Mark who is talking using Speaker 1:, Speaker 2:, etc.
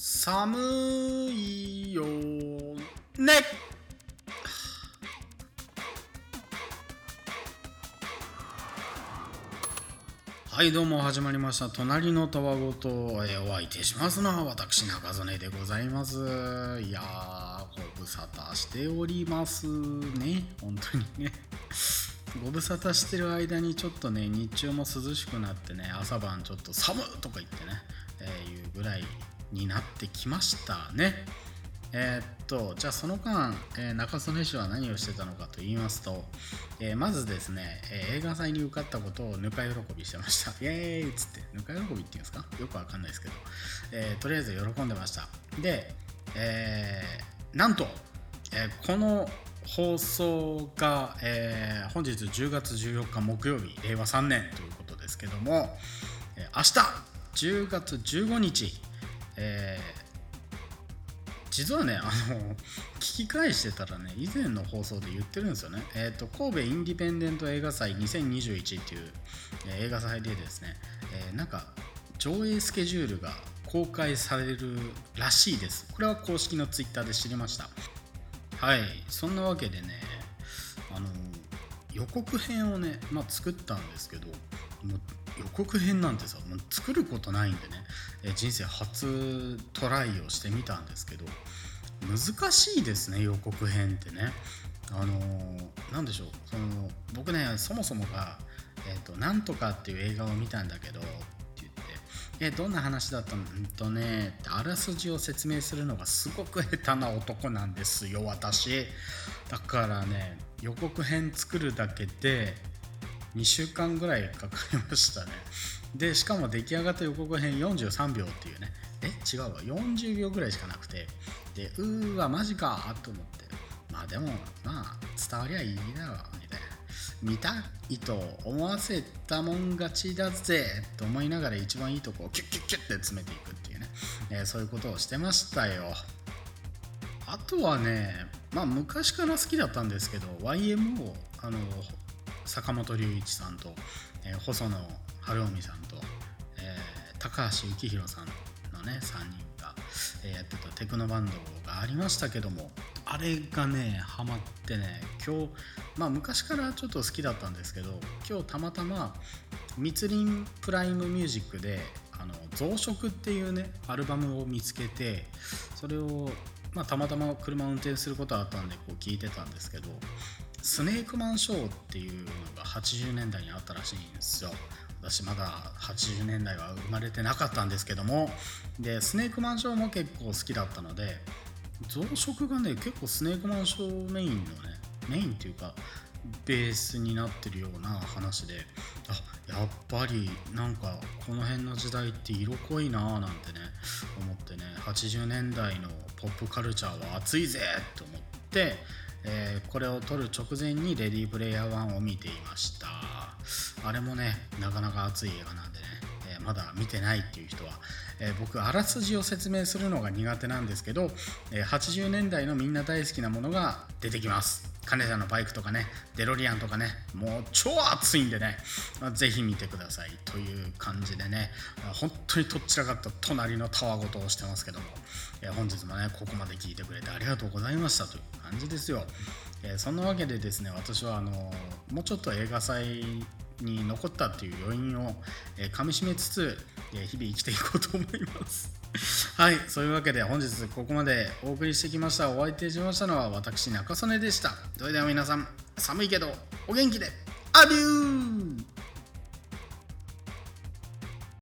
Speaker 1: 寒いよ。ね。はいどうも始まりました。隣のたわごと、えーお相手しますのは私中曽根でございます。いやーご無沙汰しておりますね。本当にね。ご無沙汰してる間にちょっとね日中も涼しくなってね朝晩ちょっと寒とか言ってね、えーいうぐらいになってきましたね。えーっとじゃあその間、えー中曽根氏は何をしてたのかと言いますと、えーまずですね、えー映画祭に受かったことをぬか喜びしてました。イエーイっつってぬか喜びっていうんですか？よくわかんないですけど、えーとりあえず喜んでました。で、えーなんと、えーこの放送が、えー本日10月14日木曜日令和3年ということですけども、えー明日10月15日、えー実はねあの聞き返してたらね以前の放送で言ってるんですよね、えー、と神戸インディペンデント映画祭2021っていう、えー映画祭でですね、えーなんか上映スケジュールが公開されるらしいです。これは公式のツイッターで知りました。はい。そんなわけでねあの予告編をね、まあ、作ったんですけどもう予告編なんてさもう作ることないんでね、人生初トライをしてみたんですけど難しいですね予告編ってね。あのーでしょう。その僕ねそもそもが「えーとなんとか」っていう映画を見たんだけどって言って「えどんな話だったの?」んとねってあらすじを説明するのがすごく 下手な男なんですよ私。だからね予告編作るだけで2週間ぐらいかかりましたね。でしかも出来上がった予告編43秒っていうね。え違うわ。40秒ぐらいしかなくて。でうーわマジか。と思って。まあでもまあ伝わりゃいいだろみたいな。見たいと思わせたもん勝ちだぜ。と思いながら一番いいとこをキュッキュッキュッって詰めていくっていうね、えーそういうことをしてましたよ。あとはねまあ昔から好きだったんですけど YMO あの坂本龍一さんと、えー細野晴臣さんと、えー高橋幸宏さんのね3人が、えーやってたテクノバンドがありましたけどもあれがねハマってね今日まあ昔からちょっと好きだったんですけど今日たまたま密林プライムミュージックであの増殖っていうねアルバムを見つけてそれを、まあ、たまたま車を運転することあったんでこう聞いてたんですけどスネークマンショーっていうのが80年代にあったらしいんですよ。私まだ80年代は生まれてなかったんですけどもでスネークマンショーも結構好きだったので増殖がね結構スネークマンショーメインのねメインっていうかベースになってるような話であやっぱりなんかこの辺の時代って色濃いなーなんてね思ってね80年代のポップカルチャーは熱いぜと思って、えーこれを撮る直前に「レディープレイヤー1」を見ていました。あれもねなかなか熱い映画なんでね、えーまだ見てないっていう人は、えー僕あらすじを説明するのが苦手なんですけど、えー80年代のみんな大好きなものが出てきます。金田のバイクとかねデロリアンとかねもう超熱いんでねまあぜひ見てください。という感じでね本当にとっちらかった隣のたわごとをしてますけども、えー本日もねここまで聞いてくれてありがとうございましたという感じですよ、えーそんなわけでですね私はあのもうちょっと映画祭に残ったっていう余韻を、えー噛みしめつつ、えー日々生きていこうと思います。はいそういうわけで本日ここまでお送りしてきましたお相手しましたのは私中曽根でした。それでは皆さん寒いけどお元気でアデュー